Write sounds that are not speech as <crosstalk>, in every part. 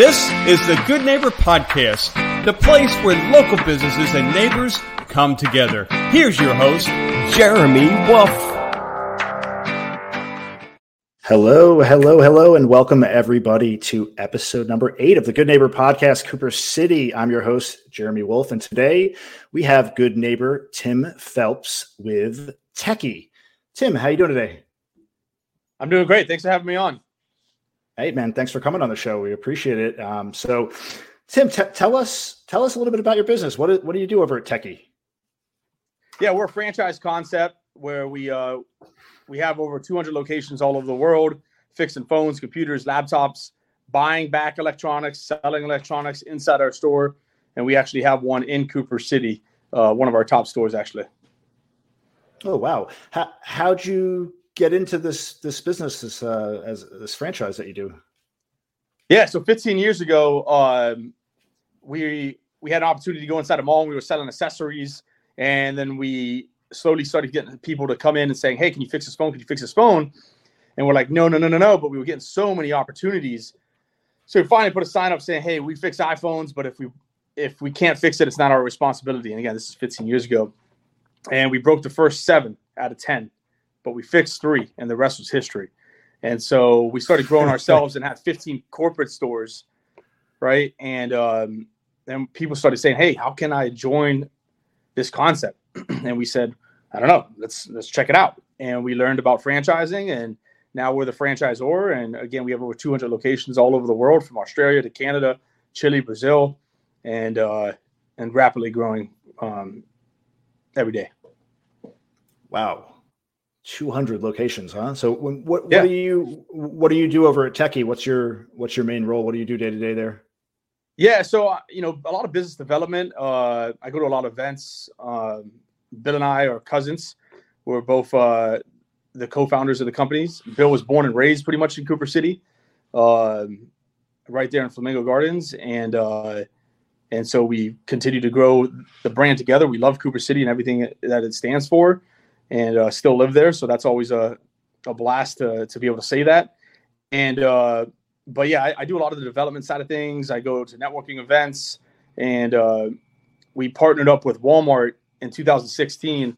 This is the Good Neighbor Podcast, the place where local businesses and neighbors come together. Here's your host, Jeremy Wolf. Hello, hello, hello, and welcome everybody to episode number eight of the Good Neighbor Podcast, Cooper City. I'm your host, Jeremy Wolf, and today we have good neighbor Tim Phelps with Techy. Tim, how are you doing today? I'm doing great. Thanks for having me on. Hey, man, thanks for coming on the show. We appreciate it. Um, so, Tim, t- tell us tell us a little bit about your business. What do, what do you do over at Techy? Yeah, we're a franchise concept where we uh, we have over 200 locations all over the world, fixing phones, computers, laptops, buying back electronics, selling electronics inside our store, and we actually have one in Cooper City, uh, one of our top stores actually. Oh wow! How how'd you get into this this business this uh, as this franchise that you do? Yeah, so 15 years ago, um, we we had an opportunity to go inside a mall. And we were selling accessories, and then we slowly started getting people to come in and saying, "Hey, can you fix this phone? Can you fix this phone?" And we're like, "No, no, no, no, no!" But we were getting so many opportunities, so we finally put a sign up saying, "Hey, we fix iPhones, but if we if we can't fix it, it's not our responsibility." And again, this is 15 years ago, and we broke the first seven out of 10 but we fixed three, and the rest was history. And so we started growing <laughs> ourselves and had 15 corporate stores, right? And um, then people started saying, "Hey, how can I join this concept?" <clears throat> and we said, "I don't know. Let's let's check it out." And we learned about franchising, and now we're the franchisor. And again, we have over 200 locations all over the world, from Australia to Canada, Chile, Brazil, and uh, and rapidly growing um, every day. Wow. 200 locations, huh? So when, what, yeah. what do you what do you do over at Techy? What's your what's your main role? What do you do day to day there? Yeah, so uh, you know a lot of business development. Uh, I go to a lot of events. Uh, Bill and I are cousins. We're both uh, the co-founders of the companies. Bill was born and raised pretty much in Cooper City, um, right there in Flamingo Gardens, and uh, and so we continue to grow the brand together. We love Cooper City and everything that it stands for and uh, still live there. So that's always a, a blast to, to be able to say that. And, uh, but yeah, I, I, do a lot of the development side of things. I go to networking events and uh, we partnered up with Walmart in 2016.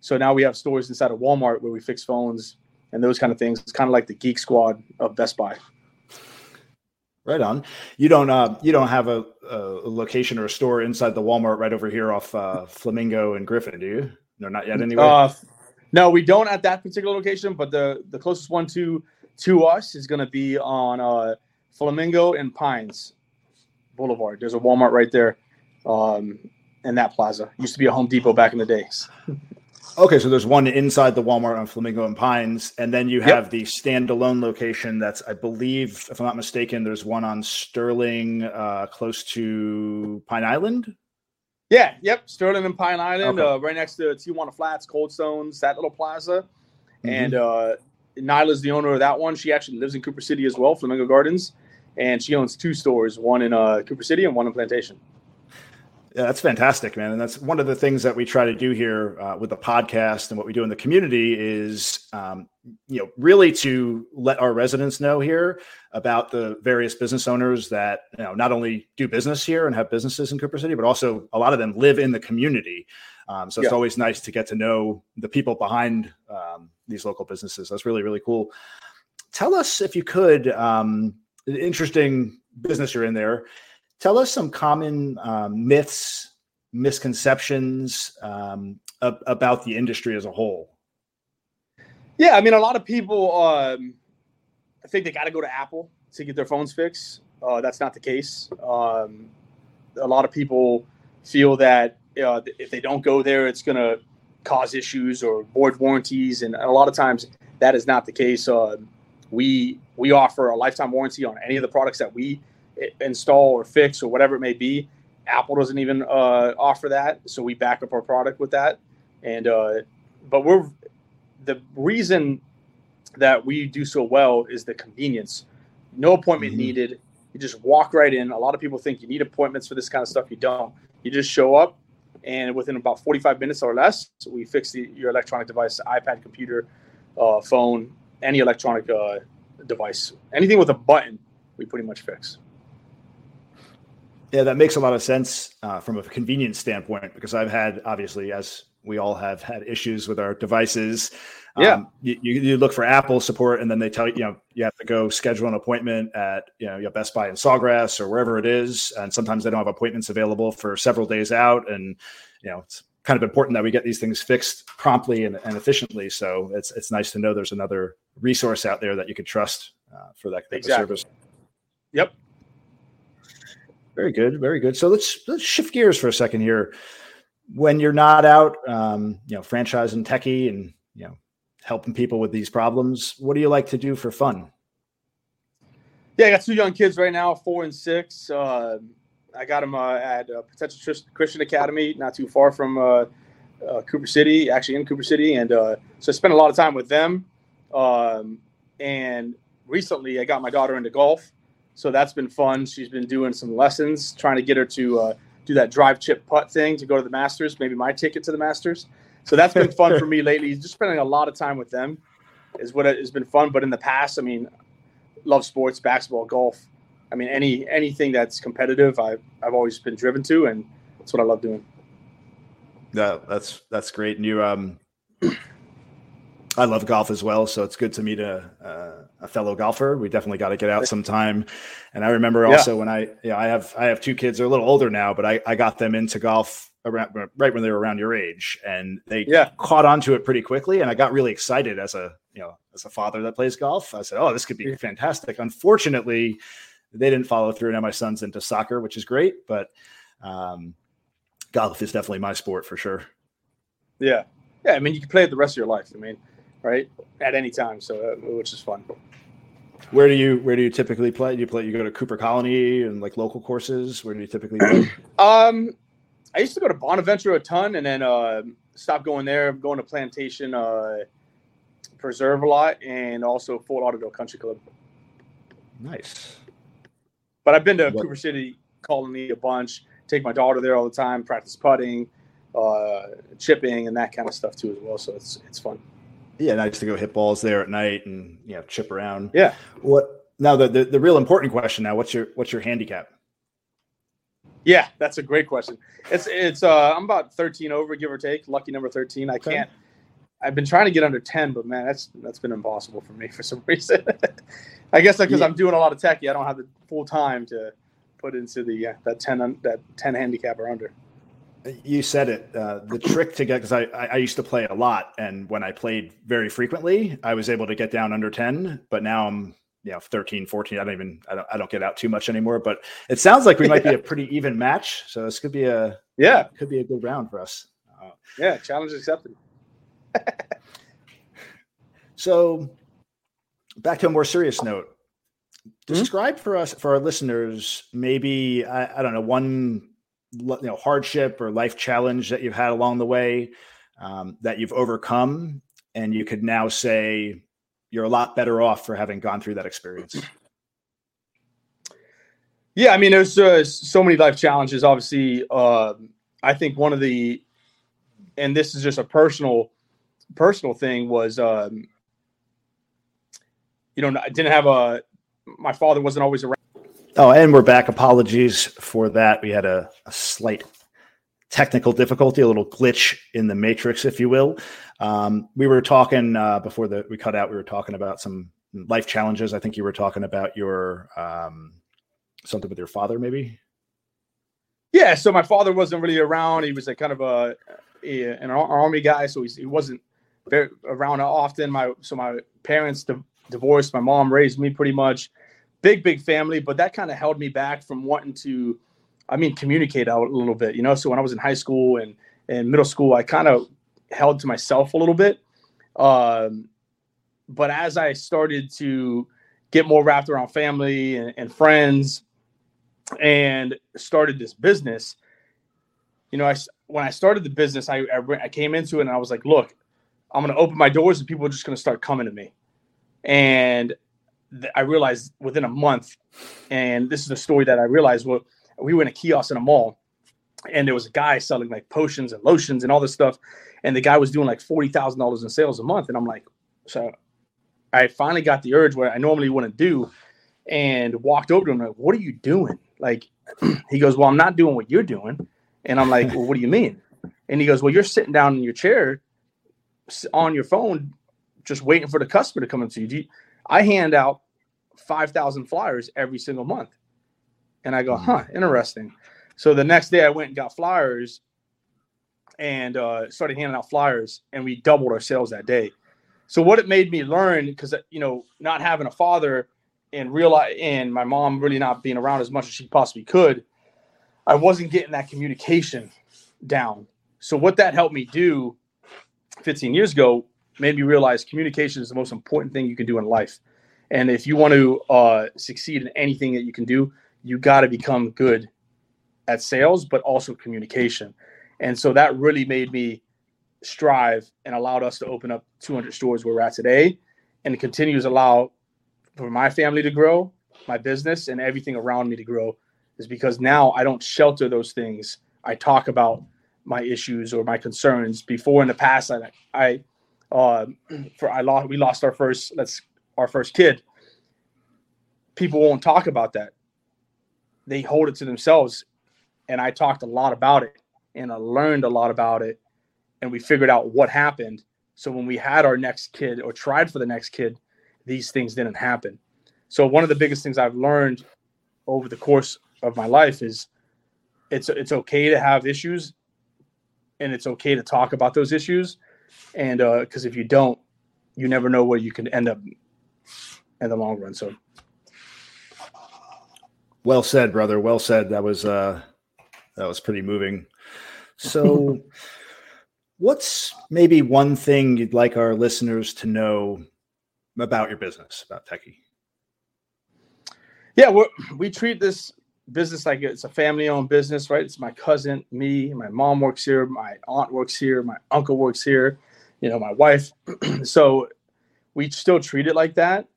So now we have stores inside of Walmart where we fix phones and those kind of things. It's kind of like the geek squad of Best Buy. Right on. You don't uh, you don't have a, a, location or a store inside the Walmart right over here off uh, Flamingo and Griffin, do you? No, not yet. Anyway. Uh, no, we don't at that particular location, but the the closest one to to us is going to be on uh, Flamingo and Pines Boulevard. There's a Walmart right there um, in that plaza. Used to be a Home Depot back in the days. Okay, so there's one inside the Walmart on Flamingo and Pines, and then you have yep. the standalone location. That's, I believe, if I'm not mistaken, there's one on Sterling, uh, close to Pine Island. Yeah, yep. Sterling and Pine Island, okay. uh, right next to Tijuana Flats, Cold Stones, that little plaza. Mm-hmm. And uh, Nyla's the owner of that one. She actually lives in Cooper City as well, Flamingo Gardens. And she owns two stores, one in uh, Cooper City and one in Plantation. Yeah, that's fantastic, man. And that's one of the things that we try to do here uh, with the podcast and what we do in the community is, um, you know, really to let our residents know here about the various business owners that you know not only do business here and have businesses in Cooper City, but also a lot of them live in the community. Um, so it's yeah. always nice to get to know the people behind um, these local businesses. That's really really cool. Tell us if you could, um, interesting business you're in there Tell us some common um, myths, misconceptions um, ab- about the industry as a whole. Yeah, I mean, a lot of people um, I think they got to go to Apple to get their phones fixed. Uh, that's not the case. Um, a lot of people feel that uh, if they don't go there, it's going to cause issues or void warranties, and a lot of times that is not the case. Uh, we we offer a lifetime warranty on any of the products that we install or fix or whatever it may be. Apple doesn't even uh, offer that, so we back up our product with that. And uh, but we're the reason that we do so well is the convenience. No appointment mm-hmm. needed. You just walk right in. A lot of people think you need appointments for this kind of stuff. You don't. You just show up, and within about 45 minutes or less, we fix the, your electronic device, iPad, computer, uh, phone, any electronic uh, device, anything with a button, we pretty much fix. Yeah, that makes a lot of sense uh, from a convenience standpoint because I've had, obviously, as we all have had issues with our devices. Yeah. Um, you, you look for Apple support and then they tell you, you know, you have to go schedule an appointment at, you know, Best Buy in Sawgrass or wherever it is. And sometimes they don't have appointments available for several days out. And, you know, it's kind of important that we get these things fixed promptly and, and efficiently. So it's, it's nice to know there's another resource out there that you can trust uh, for that exactly. service. Yep. Very good, very good. So let's let's shift gears for a second here. When you're not out, um, you know, franchising techy and you know, helping people with these problems, what do you like to do for fun? Yeah, I got two young kids right now, four and six. Uh, I got them uh, at uh, Potential Christian Academy, not too far from uh, uh, Cooper City, actually in Cooper City, and uh, so I spent a lot of time with them. Um, and recently, I got my daughter into golf, so that's been fun. She's been doing some lessons, trying to get her to uh, do that drive chip putt thing to go to the Masters, maybe my ticket to the Masters. So that's been fun for me <laughs> lately. Just spending a lot of time with them is what has been fun. But in the past, I mean, love sports, basketball, golf. I mean, any anything that's competitive, I've I've always been driven to, and that's what I love doing. Yeah, that's that's great. And you, um, I love golf as well, so it's good to meet a a, a fellow golfer. We definitely got to get out sometime. And I remember also yeah. when I, you know, I have I have two kids. They're a little older now, but I I got them into golf around right when they were around your age, and they yeah. caught on to it pretty quickly. And I got really excited as a you know as a father that plays golf. I said, oh, this could be fantastic. Unfortunately, they didn't follow through. Now my son's into soccer, which is great, but um, golf is definitely my sport for sure. Yeah, yeah. I mean, you can play it the rest of your life. I mean right? At any time, so uh, which is fun. Where do you where do you typically play? Do you play? You go to Cooper Colony and like local courses. Where do you typically play? <clears throat> um, I used to go to Bonaventure a ton, and then uh, stopped going there. Going to Plantation uh, Preserve a lot, and also Fort Lauderdale Country Club. Nice. But I've been to what? Cooper City Colony a bunch. Take my daughter there all the time. Practice putting, uh, chipping, and that kind of stuff too as well. So it's it's fun yeah, nice to go hit balls there at night and you know chip around. Yeah. What now? The, the the real important question now. What's your what's your handicap? Yeah, that's a great question. It's it's uh I'm about 13 over, give or take. Lucky number 13. I can't. I've been trying to get under 10, but man, that's that's been impossible for me <laughs> for some reason. I guess because yeah. I'm doing a lot of techy, I don't have the full time to put into the uh, that 10 that 10 handicap or under you said it. Uh, the trick to get because I, I used to play a lot, and when I played very frequently, I was able to get down under ten. But now I'm you know 13, 14. I don't even I don't I don't get out too much anymore. But it sounds like we might yeah. be a pretty even match. So this could be a yeah could be a good round for us. Uh, yeah, challenge accepted. <laughs> so back to a more serious note. Hmm? Describe mm-hmm. for us for our listeners maybe I, I don't know one you know hardship or life challenge that you've had along the way um, that you've overcome and you could now say you're a lot better off for having gone through that experience. Yeah i mean there's uh, so many life challenges. Obviously uh, i think one of the and this is just a personal personal thing was um, you know i didn't have a my father wasn't always around Oh, and we're back. Apologies for that. We had a, a, slight technical difficulty, a little glitch in the matrix, if you will. Um, we were talking uh, before the we cut out. We were talking about some life challenges. I think you were talking about your um, something with your father, maybe. Yeah. So my father wasn't really around. He was a kind of a, a an army guy, so he wasn't very around often. My so my parents di- divorced. My mom raised me pretty much big, big family, but that kind of held me back from wanting to, I mean, communicate out a little bit, you know? So when I was in high school and, and middle school, I kind of held to myself a little bit. Um, but as I started to get more wrapped around family and, and friends and started this business, you know, I, when I started the business, I, I, I came into it and I was like, look, I'm going to open my doors and people are just going to start coming to me. And I realized within a month, and this is a story that I realized. Well, we were in a kiosk in a mall, and there was a guy selling like potions and lotions and all this stuff, and the guy was doing like forty thousand dollars in sales a month, and I'm like, so I finally got the urge where I normally wouldn't do, and walked over to him like, "What are you doing? Like, <clears throat> he goes, well, I'm not doing what you're doing. And I'm like, well, what do you mean? And he goes, well, you're sitting down in your chair on your phone, just waiting for the customer to come into you. I hand out 5,000 flyers every single month. And I go, mm-hmm. huh, interesting. So the next day I went and got flyers and uh, started handing out flyers, and we doubled our sales that day. So what it made me learn, because you know, not having a father and realize, and my mom really not being around as much as she possibly could, I wasn't getting that communication down. So what that helped me do 15 years ago made me realize communication is the most important thing you can do in life. And if you want to uh, succeed in anything that you can do, you got to become good at sales, but also communication. And so that really made me strive and allowed us to open up 200 stores where we're at today. And continues to allow for my family to grow, my business, and everything around me to grow is because now I don't shelter those things. I talk about my issues or my concerns. Before in the past, I, I, uh, <clears throat> for I lost, we lost our first, let's our first kid. People won't talk about that. They hold it to themselves, and I talked a lot about it, and I learned a lot about it, and we figured out what happened. So when we had our next kid or tried for the next kid, these things didn't happen. So one of the biggest things I've learned over the course of my life is it's it's okay to have issues and it's okay to talk about those issues and because uh, if you don't you never know where you can end up in the long run so. Well said brother. Well said. That was uh that was pretty moving. So <laughs> what's maybe one thing you'd like our listeners to know about your business about techy? Yeah we we treat this business like it's a family owned business, right? It's my cousin, me, my mom works here, my aunt works here, my uncle works here, you know, my wife. <clears throat> so we still treat it like that.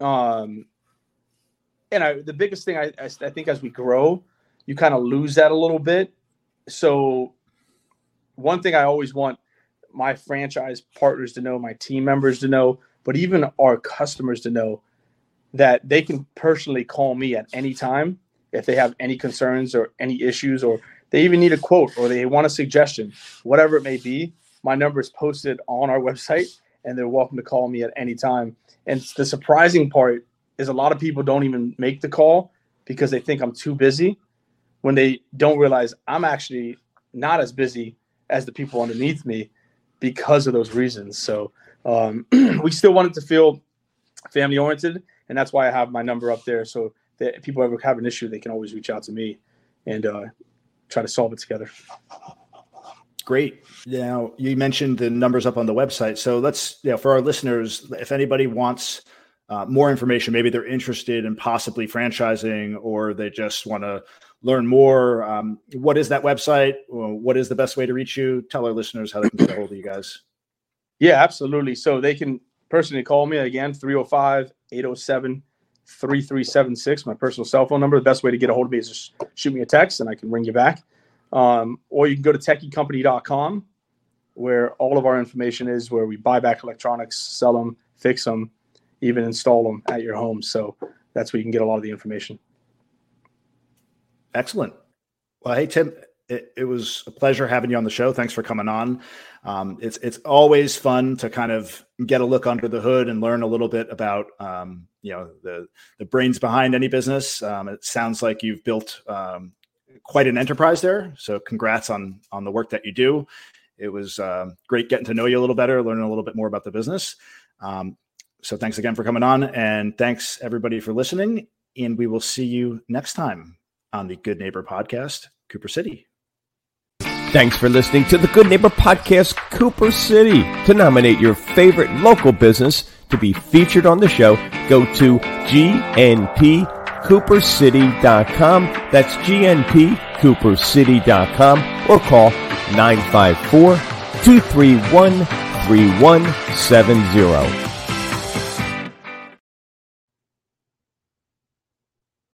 Um, and I, the biggest thing I, I, I think as we grow, you kind of lose that a little bit. So one thing I always want my franchise partners to know, my team members to know, but even our customers to know that they can personally call me at any time if they have any concerns or any issues or they even need a quote or they want a suggestion, whatever it may be, my number is posted on our website and they're welcome to call me at any time. And the surprising part is a lot of people don't even make the call because they think I'm too busy when they don't realize I'm actually not as busy as the people underneath me because of those reasons. So um, <clears throat> we still wanted to feel family oriented, and that's why I have my number up there. So that people ever have an issue, they can always reach out to me and uh, try to solve it together. Great. Now you mentioned the numbers up on the website, so let's you know for our listeners, if anybody wants uh, more information, maybe they're interested in possibly franchising or they just want to learn more. Um, what is that website? What is the best way to reach you? Tell our listeners how they can get a hold of you guys. Yeah, absolutely. So they can personally call me again 305 807 3376, my personal cell phone number. The best way to get a hold of me is just shoot me a text and I can ring you back. Um, or you can go to techycompany.com where all of our information is, where we buy back electronics, sell them, fix them, even install them at your home. So that's where you can get a lot of the information. Excellent. Well, hey, Tim, it, it was a pleasure having you on the show. Thanks for coming on. Um, it's it's always fun to kind of get a look under the hood and learn a little bit about um, you know the the brains behind any business. Um, it sounds like you've built um, quite an enterprise there. So congrats on on the work that you do. It was uh, great getting to know you a little better, learning a little bit more about the business. Um, so thanks again for coming on, and thanks everybody for listening. And we will see you next time on the Good Neighbor Podcast, Cooper City. Thanks for listening to the Good Neighbor Podcast, Cooper City. To nominate your favorite local business to be featured on the show, go to gnpcoopercity.com. That's gnpcoopercity.com or call 954 231 3170.